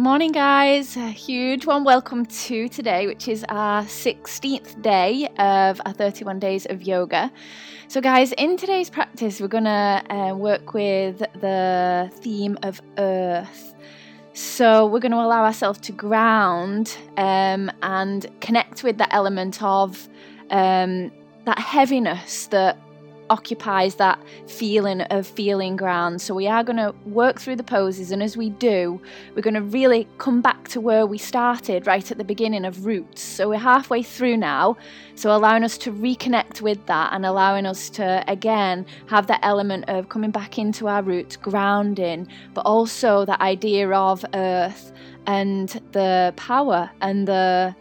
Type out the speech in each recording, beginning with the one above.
Morning, guys. A huge one welcome to today, which is our 16th day of our 31 days of yoga. So, guys, in today's practice, we're going to uh, work with the theme of earth. So, we're going to allow ourselves to ground um, and connect with that element of um, that heaviness that occupies that feeling of feeling ground. So we are going to work through the poses, and as we do, we're going to really come back to where we started right at the beginning of roots. So we're halfway through now, so allowing us to reconnect with that and allowing us to again have that element of coming back into our roots, grounding, but also that idea of earth and the power and the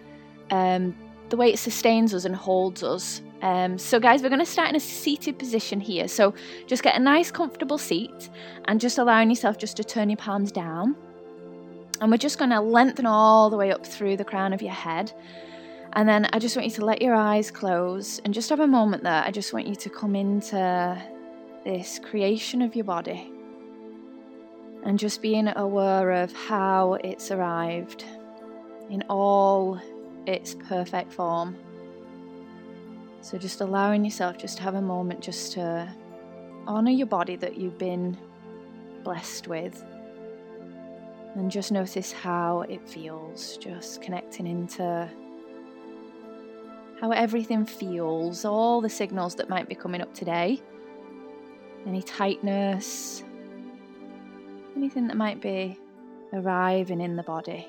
um, the way it sustains us and holds us um, so, guys, we're going to start in a seated position here. So, just get a nice, comfortable seat and just allowing yourself just to turn your palms down. And we're just going to lengthen all the way up through the crown of your head. And then I just want you to let your eyes close and just have a moment there. I just want you to come into this creation of your body and just being aware of how it's arrived in all its perfect form. So just allowing yourself just to have a moment just to honor your body that you've been blessed with. And just notice how it feels, just connecting into how everything feels, all the signals that might be coming up today. Any tightness, anything that might be arriving in the body.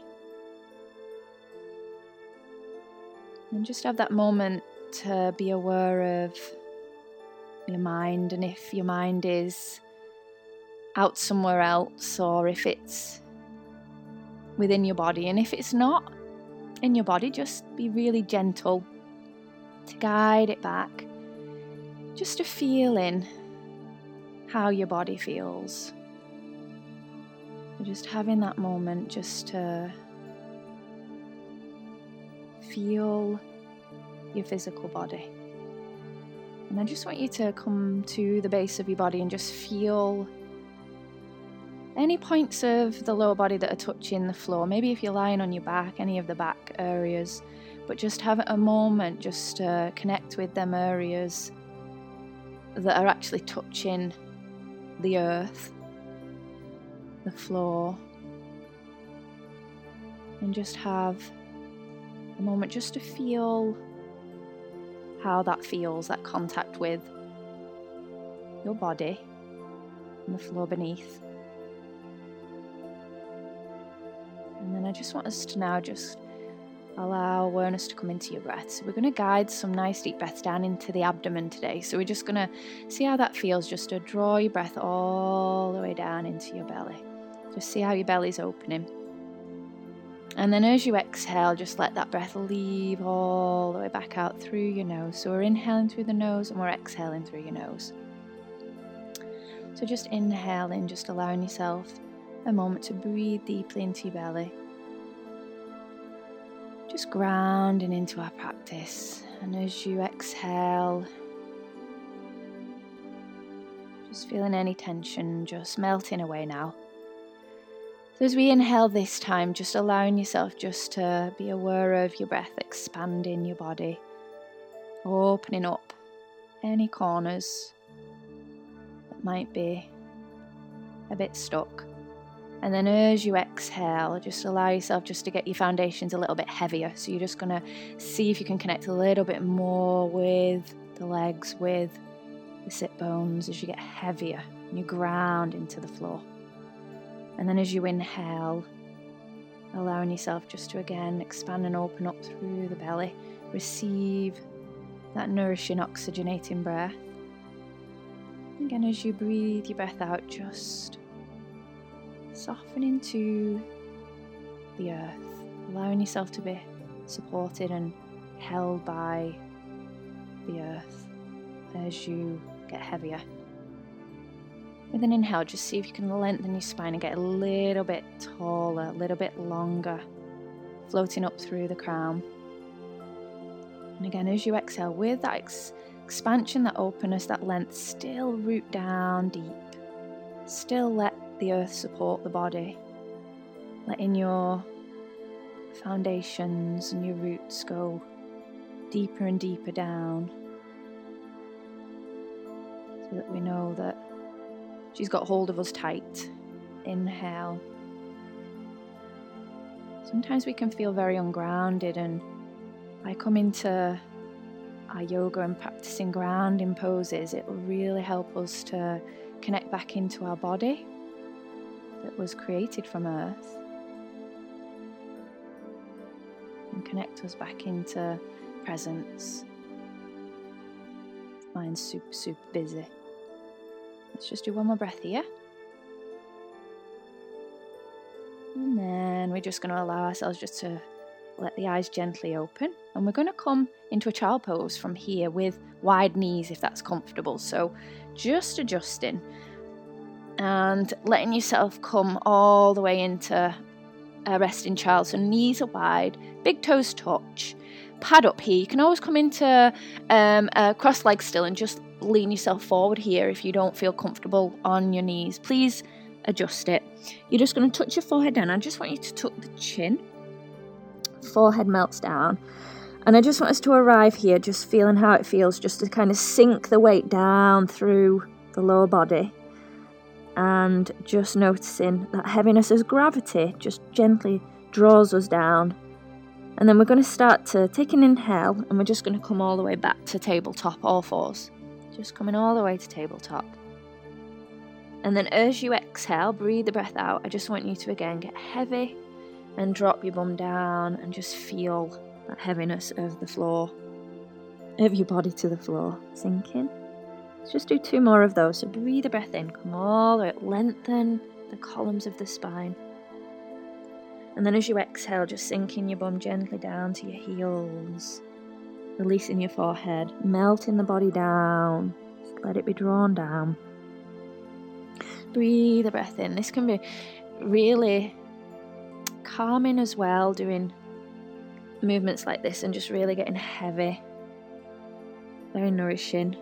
And just have that moment to be aware of your mind and if your mind is out somewhere else or if it's within your body. And if it's not in your body, just be really gentle to guide it back. Just a feeling how your body feels. just having that moment just to feel your physical body. And I just want you to come to the base of your body and just feel any points of the lower body that are touching the floor. Maybe if you're lying on your back, any of the back areas, but just have a moment just to connect with them areas that are actually touching the earth, the floor, and just have a moment just to feel how that feels, that contact with your body and the floor beneath. And then I just want us to now just allow awareness to come into your breath. So we're going to guide some nice deep breaths down into the abdomen today. So we're just going to see how that feels, just to draw your breath all the way down into your belly. Just see how your belly's opening. And then as you exhale, just let that breath leave all the way back out through your nose. So we're inhaling through the nose and we're exhaling through your nose. So just inhaling, just allowing yourself a moment to breathe deeply into your belly. Just grounding into our practice. And as you exhale, just feeling any tension just melting away now. So, as we inhale this time, just allowing yourself just to be aware of your breath expanding your body, opening up any corners that might be a bit stuck. And then as you exhale, just allow yourself just to get your foundations a little bit heavier. So you're just going to see if you can connect a little bit more with the legs, with the sit bones as you get heavier and you ground into the floor. And then as you inhale, allowing yourself just to again expand and open up through the belly, receive that nourishing, oxygenating breath. Again, as you breathe your breath out, just soften into the earth, allowing yourself to be supported and held by the earth as you get heavier. With an inhale, just see if you can lengthen your spine and get a little bit taller, a little bit longer, floating up through the crown. And again, as you exhale, with that ex- expansion, that openness, that length, still root down deep. Still let the earth support the body. letting your foundations and your roots go deeper and deeper down so that we know that she's got hold of us tight. Inhale. Sometimes we can feel very ungrounded, and by coming to our yoga and practicing grounding poses, it will really help us to connect back into our body that was created from earth and connect us back into presence. Mind's super, super busy. Let's just do one more breath here. And then we're just going to allow ourselves just to let the eyes gently open. And we're going to come into a child pose from here with wide knees if that's comfortable. So just adjusting and letting yourself come all the way into a resting child. So knees are wide, big toes touch, pad up here. You can always come into um, a cross leg still and just lean yourself forward here if you don't feel comfortable on your knees. Please adjust it. You're just going to touch your forehead down. I just want you to tuck the chin. Forehead melts down. And I just want us to arrive here, just feeling how it feels, just to kind of sink the weight down through the lower body. And just noticing that heaviness as gravity just gently draws us down and then we're going to start to take an inhale and we're just going to come all the way back to tabletop, all fours. Just coming all the way to tabletop. And then as you exhale, breathe the breath out. I just want you to again get heavy and drop your bum down and just feel that heaviness of the floor, of your body to the floor, sinking. Let's just do two more of those. So breathe the breath in, come all the way, lengthen the columns of the spine. And then as you exhale, just sinking your bum gently down to your heels, releasing your forehead, melting the body down. Just let it be drawn down. Breathe a breath in. This can be really calming as well, doing movements like this and just really getting heavy. Very nourishing.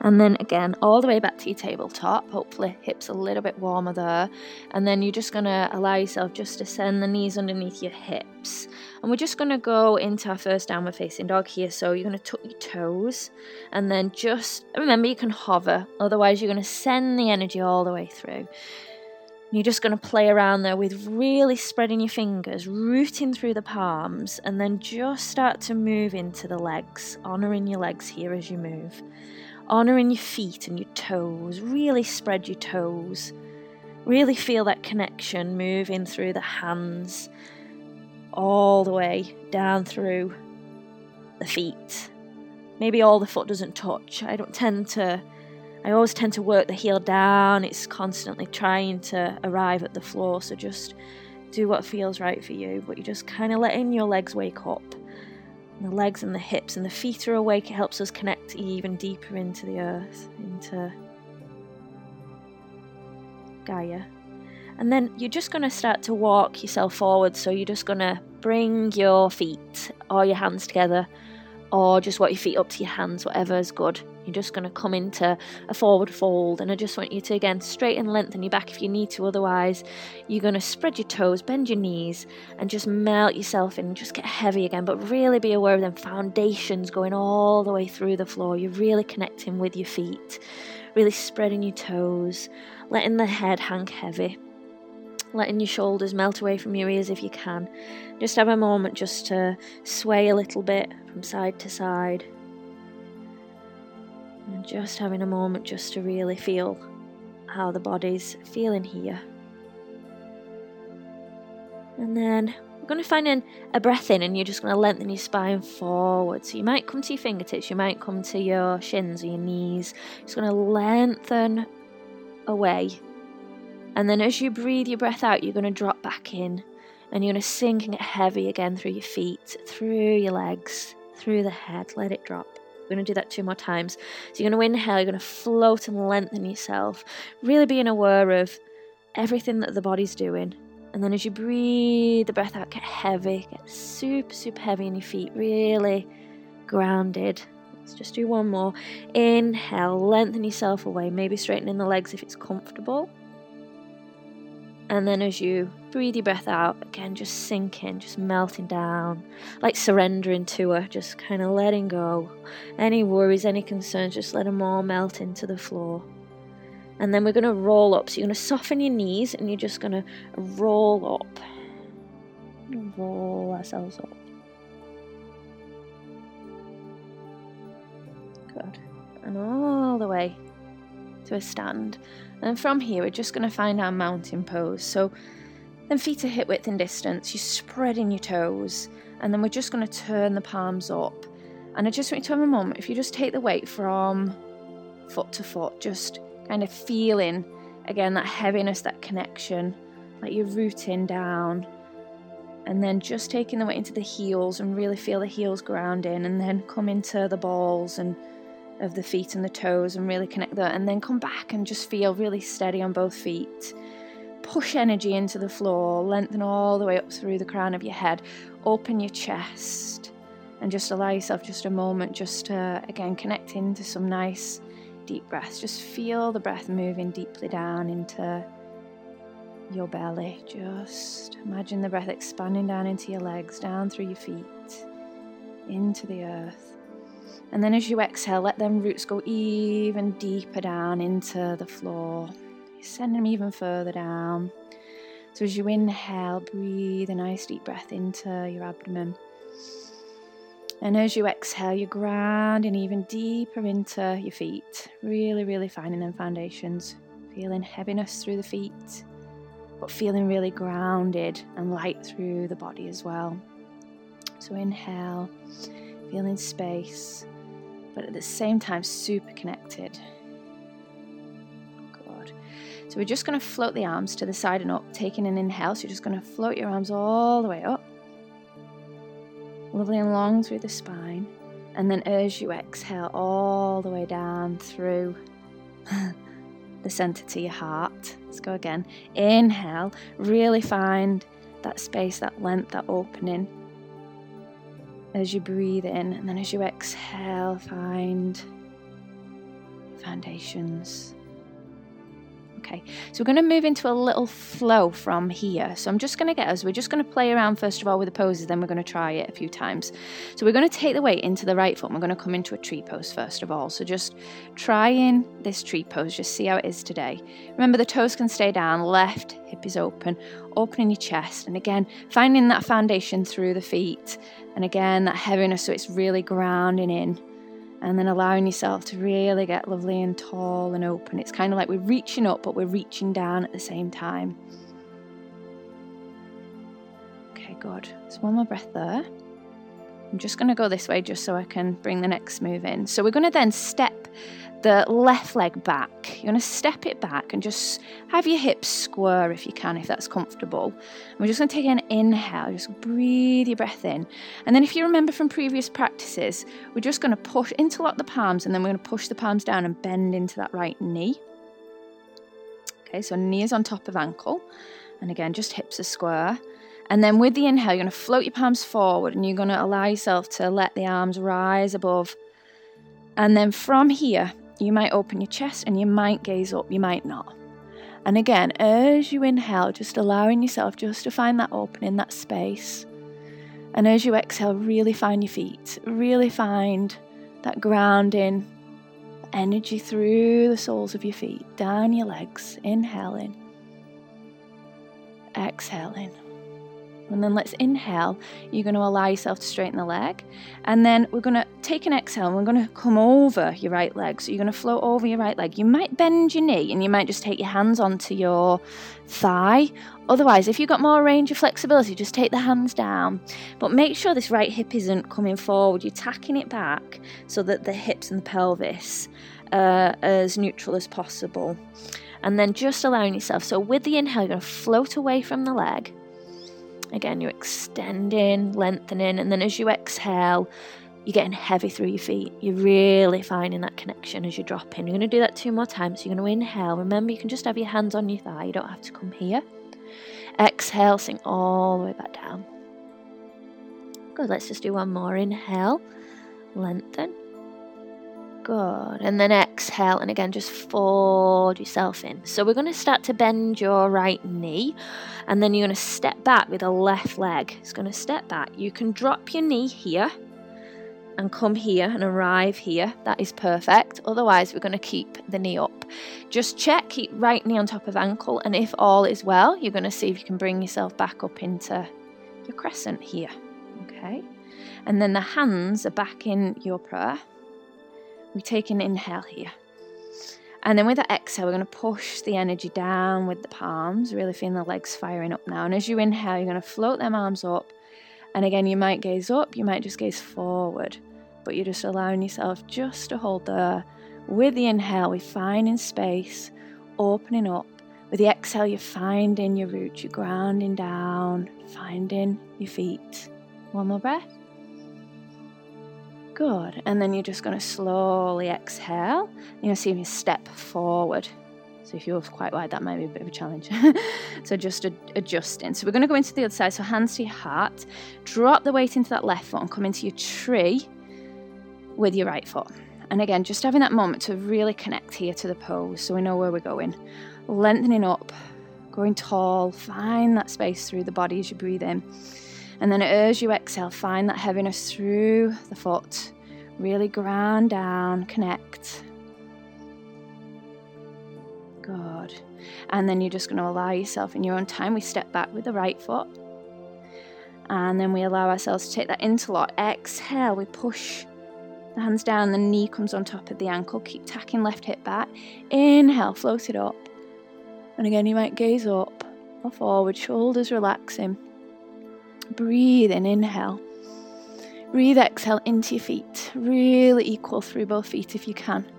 And then again, all the way back to your tabletop. Hopefully, hips a little bit warmer there. And then you're just going to allow yourself just to send the knees underneath your hips. And we're just going to go into our first downward facing dog here. So you're going to tuck your toes and then just remember you can hover, otherwise, you're going to send the energy all the way through. You're just going to play around there with really spreading your fingers, rooting through the palms, and then just start to move into the legs, honoring your legs here as you move honoring your feet and your toes. Really spread your toes. Really feel that connection moving through the hands, all the way down through the feet. Maybe all the foot doesn't touch. I don't tend to, I always tend to work the heel down. It's constantly trying to arrive at the floor. So just do what feels right for you, but you're just kind of letting your legs wake up the legs and the hips and the feet are awake, it helps us connect even deeper into the earth, into Gaia. And then you're just going to start to walk yourself forward. So you're just going to bring your feet or your hands together, or just walk your feet up to your hands, whatever is good. You're just going to come into a forward fold, and I just want you to again straighten, lengthen your back if you need to. Otherwise, you're going to spread your toes, bend your knees, and just melt yourself in. Just get heavy again, but really be aware of them foundations going all the way through the floor. You're really connecting with your feet, really spreading your toes, letting the head hang heavy letting your shoulders melt away from your ears if you can. Just have a moment just to sway a little bit from side to side. And just having a moment just to really feel how the body's feeling here. And then we're going to find in a breath in, and you're just going to lengthen your spine forward. So you might come to your fingertips, you might come to your shins or your knees. Just going to lengthen away. And then as you breathe your breath out, you're going to drop back in, and you're going to sink and get heavy again through your feet, through your legs, through the head. Let it drop. We're going to do that two more times. So you're going to inhale, you're going to float and lengthen yourself, really being aware of everything that the body's doing. And then as you breathe the breath out, get heavy, get super, super heavy in your feet, really grounded. Let's just do one more. Inhale, lengthen yourself away, maybe straightening the legs if it's comfortable. And then as you breathe your breath out, again, just sinking, just melting down, like surrendering to her, just kind of letting go. Any worries, any concerns, just let them all melt into the floor. And then we're going to roll up. So you're going to soften your knees and you're just going to roll up. Roll ourselves up. Good. And all the way to a stand. And from here, we're just going to find our mountain pose. So then feet are hip width in distance. You're spreading your toes. And then we're just going to turn the palms up. And I just want you to have a moment. If you just take the weight from foot to foot, just kind of feeling again that heaviness, that connection, like you're rooting down. And then just taking the weight into the heels and really feel the heels grounding, and then come into the balls and of the feet and the toes and really connect that, and then come back and just feel really steady on both feet. Push energy into the floor, lengthen all the way up through the crown of your head, open your chest, and just allow yourself just a moment just to again connect into some nice deep breaths. Just feel the breath moving deeply down into your belly. Just imagine the breath expanding down into your legs, down through your feet, into the earth. And then as you exhale, let them roots go even deeper down into the floor. Send them even further down. So as you inhale, breathe a nice deep breath into your abdomen. And as you exhale, you're grounding even deeper into your feet. Really, really finding them foundations. Feeling heaviness through the feet, but feeling really grounded and light through the body as well. So inhale, feeling space but at the same time super connected. Good. So we're just going to float the arms to the side and up, taking an inhale. So you're just going to float your arms all the way up, lovely and long through the spine. And then as you exhale, all the way down through the center to your heart. Let's go again. Inhale, really find that space, that length, that opening as you breathe in, and then as you exhale, find foundations. Okay, so we're going to move into a little flow from here. So I'm just going to get us, we're just going to play around first of all with the poses, then we're going to try it a few times. So we're going to take the weight into the right foot we're going to come into a tree pose first of all. So just try in this tree pose, just see how it is today. Remember, the toes can stay down, left hip is open, opening your chest, and again, finding that foundation through the feet. And again, that heaviness, so it's really grounding in and then allowing yourself to really get lovely and tall and open. It's kind of like we're reaching up, but we're reaching down at the same time. Okay, good. So, one more breath there. I'm just going to go this way just so I can bring the next move in. So, we're going to then step the left leg back. You're going to step it back and just have your hips square if you can, if that's comfortable. And we're just going to take an inhale, just breathe your breath in. And then, if you remember from previous practices, we're just going to push, interlock the palms, and then we're going to push the palms down and bend into that right knee. Okay, so knee is on top of ankle. And again, just hips are square. And then with the inhale, you're going to float your palms forward and you're going to allow yourself to let the arms rise above. And then from here, you might open your chest and you might gaze up, you might not. And again, as you inhale, just allowing yourself just to find that opening, that space. And as you exhale, really find your feet, really find that grounding energy through the soles of your feet, down your legs, inhaling, exhaling. And then let's inhale. You're going to allow yourself to straighten the leg. And then we're going to take an exhale and we're going to come over your right leg. So you're going to float over your right leg. You might bend your knee and you might just take your hands onto your thigh. Otherwise, if you've got more range of flexibility, just take the hands down. But make sure this right hip isn't coming forward. You're tacking it back so that the hips and the pelvis are as neutral as possible. And then just allowing yourself. So with the inhale, you're going to float away from the leg Again, you're extending, lengthening, and then as you exhale, you're getting heavy through your feet. You're really finding that connection as you drop in. You're going to do that two more times. So you're going to inhale. Remember, you can just have your hands on your thigh, you don't have to come here. Exhale, sink all the way back down. Good, let's just do one more. Inhale, lengthen. Good. And then exhale, and again, just fold yourself in. So we're going to start to bend your right knee, and then you're going to step back with the left leg. It's going to step back. You can drop your knee here and come here and arrive here. That is perfect. Otherwise, we're going to keep the knee up. Just check, keep right knee on top of ankle, and if all is well, you're going to see if you can bring yourself back up into your crescent here. Okay. And then the hands are back in your prayer we take an inhale here. And then with that exhale, we're going to push the energy down with the palms, really feeling the legs firing up now. And as you inhale, you're going to float them arms up. And again, you might gaze up, you might just gaze forward, but you're just allowing yourself just to hold there. With the inhale, we're finding space, opening up. With the exhale, you're finding your roots, you're grounding down, finding your feet. One more breath. Good. And then you're just going to slowly exhale. You're going to see me step forward. So if you're quite wide, that might be a bit of a challenge. so just ad- adjusting. So we're going to go into the other side. So hands to your heart. Drop the weight into that left foot and come into your tree with your right foot. And again, just having that moment to really connect here to the pose so we know where we're going. Lengthening up, going tall, find that space through the body as you breathe in. And then as you exhale, find that heaviness through the foot. Really ground down, connect. Good. And then you're just going to allow yourself in your own time. We step back with the right foot. And then we allow ourselves to take that interlock. Exhale, we push the hands down, the knee comes on top of the ankle. Keep tacking left hip back. Inhale, float it up. And again, you might gaze up or forward, shoulders relaxing. Breathe in, inhale. Breathe, exhale into your feet. Really equal through both feet if you can.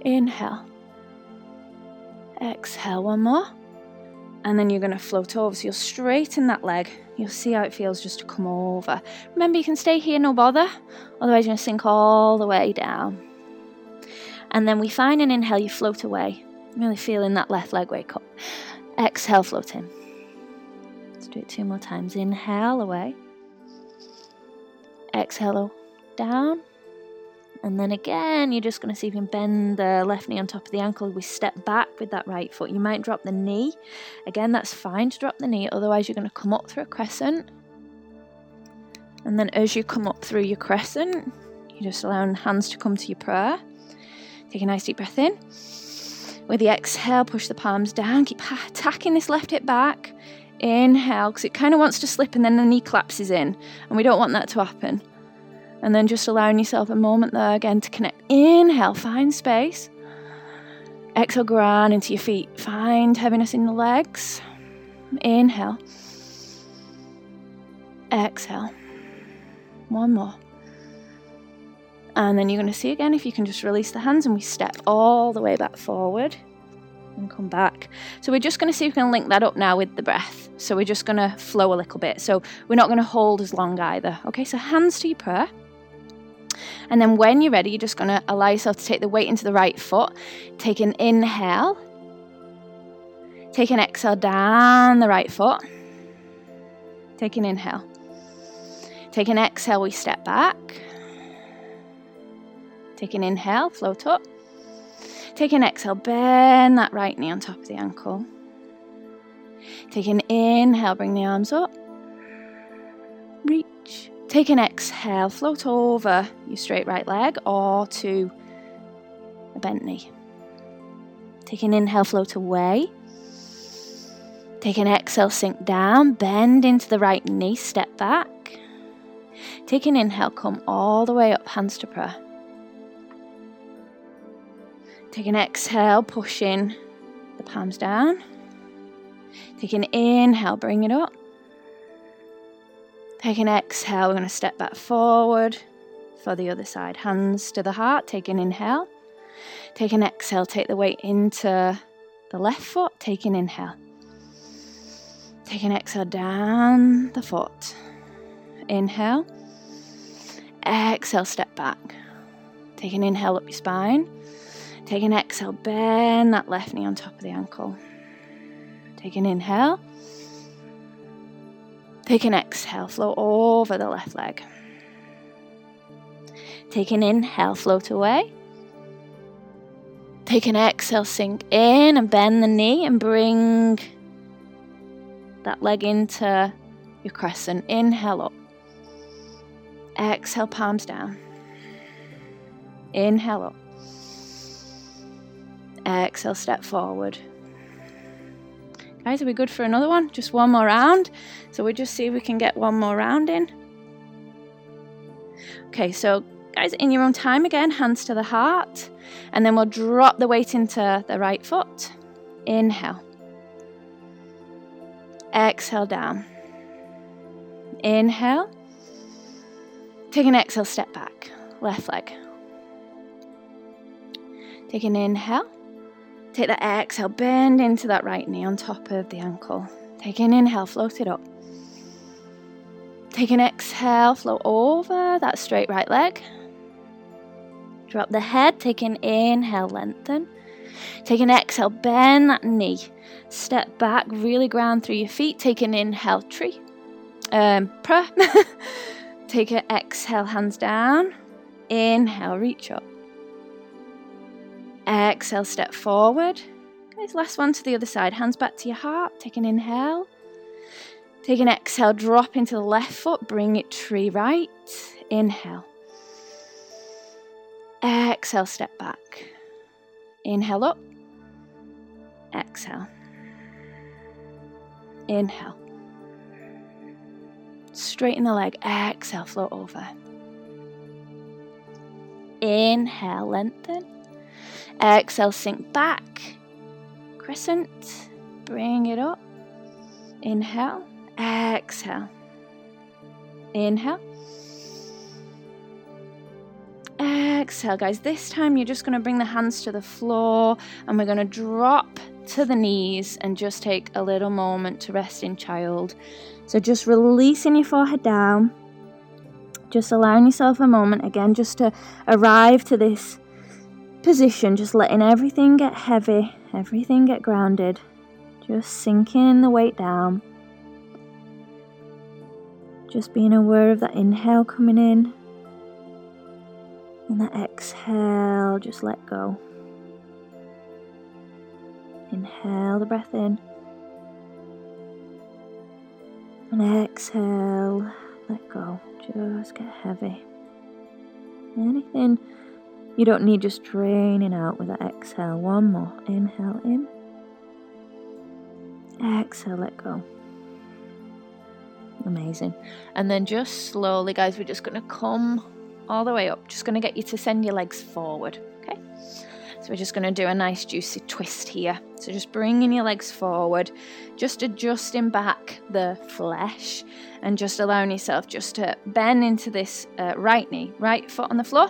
Inhale. Exhale, one more. And then you're going to float over. So you'll straighten that leg. You'll see how it feels just to come over. Remember, you can stay here, no bother. Otherwise, you're going to sink all the way down. And then we find an inhale, you float away. Really feeling that left leg wake up. Exhale, float in do it two more times. Inhale away. Exhale down. And then again, you're just going to see if you can bend the left knee on top of the ankle. We step back with that right foot. You might drop the knee. Again, that's fine to drop the knee, otherwise, you're going to come up through a crescent. And then as you come up through your crescent, you're just allowing hands to come to your prayer. Take a nice deep breath in. With the exhale, push the palms down. Keep tacking this left hip back. Inhale, because it kind of wants to slip and then the knee collapses in, and we don't want that to happen. And then just allowing yourself a moment there again to connect. Inhale, find space. Exhale, ground into your feet. Find heaviness in the legs. Inhale. Exhale. One more. And then you're going to see again if you can just release the hands and we step all the way back forward and come back. So we're just going to see if we can link that up now with the breath. So we're just going to flow a little bit. So we're not going to hold as long either. Okay, so hands to your prayer. And then when you're ready, you're just going to allow yourself to take the weight into the right foot. Take an inhale. Take an exhale down the right foot. Take an inhale. Take an exhale, we step back. Take an inhale, float up. Take an exhale, bend that right knee on top of the ankle. Take an inhale, bring the arms up. Reach. Take an exhale, float over your straight right leg or to a bent knee. Take an inhale, float away. Take an exhale, sink down, bend into the right knee, step back. Take an inhale, come all the way up, hands to prayer. Take an exhale, pushing the palms down. Take an inhale, bring it up. Take an exhale, we're going to step back forward for the other side. Hands to the heart, take an inhale. Take an exhale, take the weight into the left foot, take an inhale. Take an exhale down the foot. Inhale. Exhale, step back. Take an inhale up your spine. Take an exhale, bend that left knee on top of the ankle. Take an inhale. Take an exhale, float over the left leg. Take an inhale, float away. Take an exhale, sink in and bend the knee and bring that leg into your crescent. Inhale up. Exhale, palms down. Inhale up. Exhale, step forward. Guys, are we good for another one? Just one more round. So we just see if we can get one more round in. Okay, so guys, in your own time again, hands to the heart. And then we'll drop the weight into the right foot. Inhale. Exhale down. Inhale. Take an exhale, step back. Left leg. Take an inhale. Take that exhale, bend into that right knee on top of the ankle. Take an inhale, float it up. Take an exhale, flow over that straight right leg. Drop the head, take an inhale, lengthen. Take an exhale, bend that knee. Step back, really ground through your feet. Take an inhale, tree. Um, pra. take an exhale, hands down. Inhale, reach up. Exhale, step forward. Guys, last one to the other side. Hands back to your heart. Take an inhale. Take an exhale, drop into the left foot, bring it tree right. Inhale. Exhale, step back. Inhale up. Exhale. Inhale. Straighten the leg. Exhale, float over. Inhale, lengthen. Exhale, sink back. Crescent. Bring it up. Inhale. Exhale. Inhale. Exhale, guys. This time you're just going to bring the hands to the floor and we're going to drop to the knees and just take a little moment to rest in child. So just releasing your forehead down. Just allowing yourself a moment again just to arrive to this position, just letting everything get heavy, everything get grounded, just sinking the weight down. Just being aware of that inhale coming in and that exhale, just let go. Inhale the breath in and exhale, let go. Just get heavy. Anything you don't need just draining out with that exhale. One more. Inhale in. Exhale, let go. Amazing. And then just slowly, guys, we're just going to come all the way up. Just going to get you to send your legs forward. Okay. So we're just going to do a nice juicy twist here. So just bringing your legs forward, just adjusting back the flesh and just allowing yourself just to bend into this uh, right knee, right foot on the floor.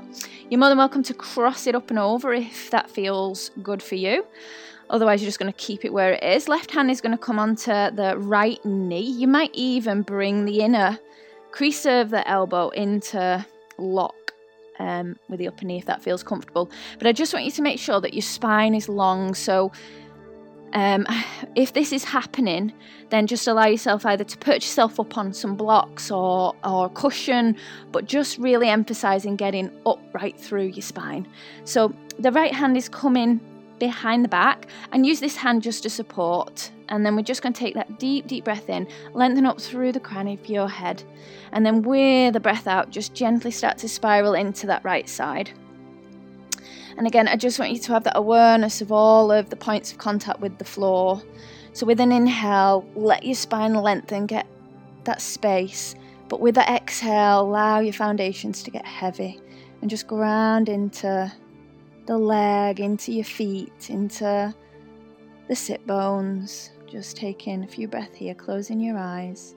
You're more than welcome to cross it up and over if that feels good for you. Otherwise, you're just going to keep it where it is. Left hand is going to come onto the right knee. You might even bring the inner crease of the elbow into lock um, with the upper knee if that feels comfortable. But I just want you to make sure that your spine is long. So um, if this is happening, then just allow yourself either to perch yourself up on some blocks or or cushion, but just really emphasizing getting up right through your spine. So the right hand is coming behind the back and use this hand just to support. And then we're just going to take that deep, deep breath in, lengthen up through the crown of your head. And then with the breath out, just gently start to spiral into that right side. And again, I just want you to have that awareness of all of the points of contact with the floor. So with an inhale, let your spine lengthen, get that space. But with that exhale, allow your foundations to get heavy and just ground into the leg, into your feet, into the sit bones. Just taking a few breaths here, closing your eyes.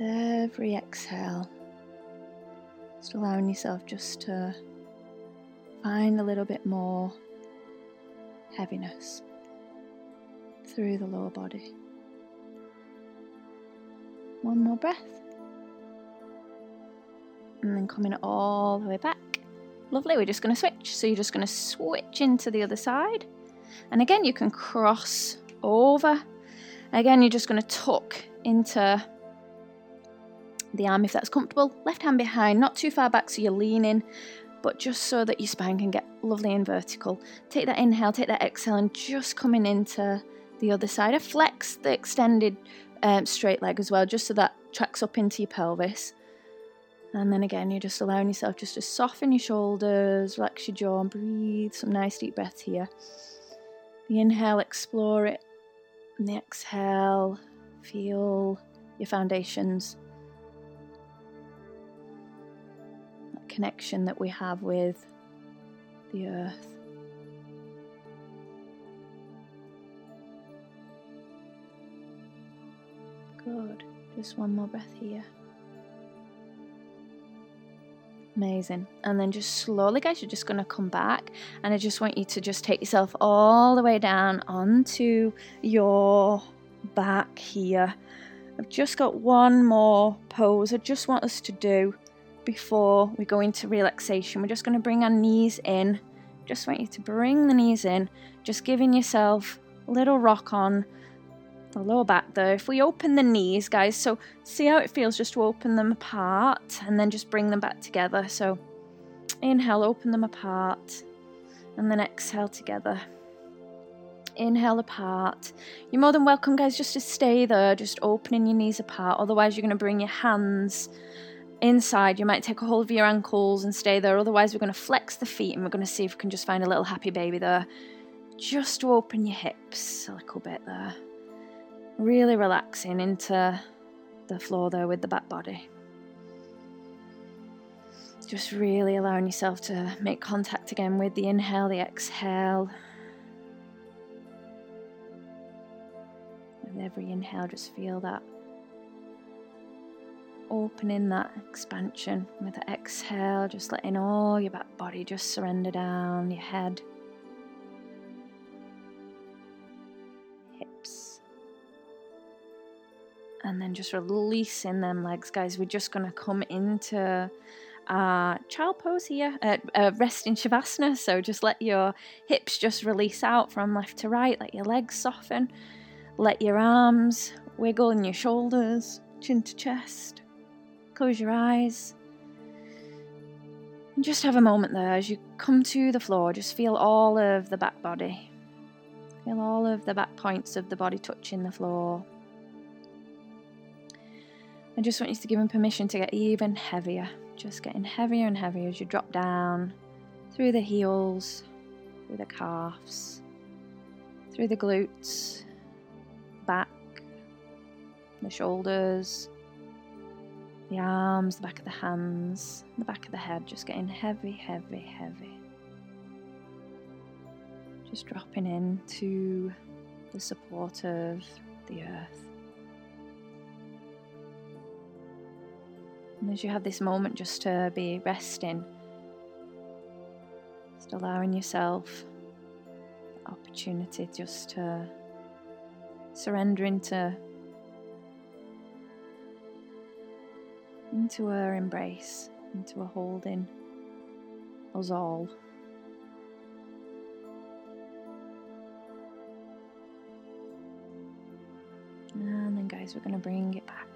Every exhale, just allowing yourself just to find a little bit more heaviness through the lower body. One more breath and then coming all the way back. Lovely, we're just going to switch. So you're just going to switch into the other side. And again, you can cross over. Again, you're just going to tuck into the arm if that's comfortable. Left hand behind, not too far back so you're leaning, but just so that your spine can get lovely and vertical. Take that inhale, take that exhale, and just coming into the other side. I flex the extended um, straight leg as well, just so that tracks up into your pelvis. And then again, you're just allowing yourself just to soften your shoulders, relax your jaw, and breathe some nice deep breaths here. The inhale, explore it. And the exhale, feel your foundations. That connection that we have with the earth. Good. Just one more breath here. Amazing. And then just slowly, guys, you're just going to come back. And I just want you to just take yourself all the way down onto your back here. I've just got one more pose I just want us to do before we go into relaxation. We're just going to bring our knees in. Just want you to bring the knees in, just giving yourself a little rock on the lower back though. If we open the knees, guys, so see how it feels just to open them apart and then just bring them back together. So inhale, open them apart, and then exhale together. Inhale apart. You're more than welcome, guys, just to stay there, just opening your knees apart. Otherwise, you're going to bring your hands inside. You might take a hold of your ankles and stay there. Otherwise, we're going to flex the feet and we're going to see if we can just find a little happy baby there. Just to open your hips a little bit there really relaxing into the floor there with the back body. Just really allowing yourself to make contact again with the inhale, the exhale. With every inhale, just feel that opening, that expansion. With the exhale, just letting all your back body just surrender down, your head, and then just releasing them legs, guys. We're just going to come into uh, child pose here, uh, uh, resting shavasana. So just let your hips just release out from left to right, let your legs soften, let your arms wiggle in your shoulders, chin to chest. Close your eyes. And just have a moment there as you come to the floor. Just feel all of the back body. Feel all of the back points of the body touching the floor. I just want you to give him permission to get even heavier, just getting heavier and heavier as you drop down through the heels, through the calves, through the glutes, back, the shoulders, the arms, the back of the hands, the back of the head, just getting heavy, heavy, heavy. Just dropping into the support of the earth. And as you have this moment just to be resting, just allowing yourself the opportunity just to surrender into into her embrace, into a holding us all. And then, guys, we're going to bring it back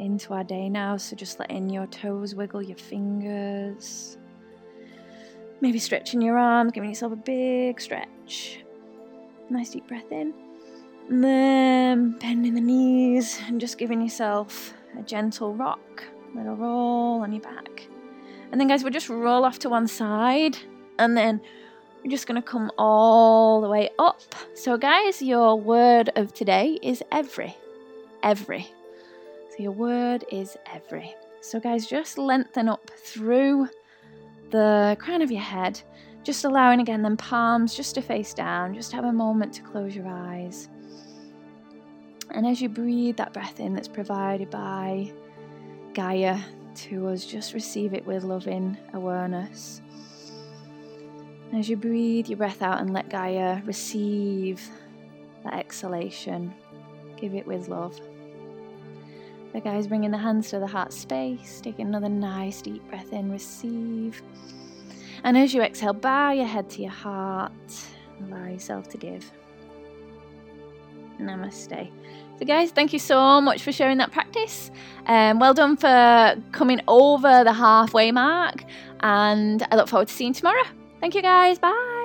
into our day now. So just letting your toes wiggle, your fingers. Maybe stretching your arms, giving yourself a big stretch. Nice deep breath in. And then bending the knees and just giving yourself a gentle rock, little roll on your back. And then, guys, we'll just roll off to one side and then we're just going to come all the way up. So, guys, your word of today is every. Every your word is every. So, guys, just lengthen up through the crown of your head, just allowing again them palms just to face down. Just have a moment to close your eyes. And as you breathe that breath in that's provided by Gaia to us, just receive it with loving awareness. As you breathe your breath out and let Gaia receive that exhalation, give it with love. The guys bringing the hands to the heart space. Take another nice deep breath in, receive. And as you exhale, bow your head to your heart. Allow yourself to give. Namaste. So, guys, thank you so much for sharing that practice. Um, well done for coming over the halfway mark, and I look forward to seeing you tomorrow. Thank you, guys. Bye.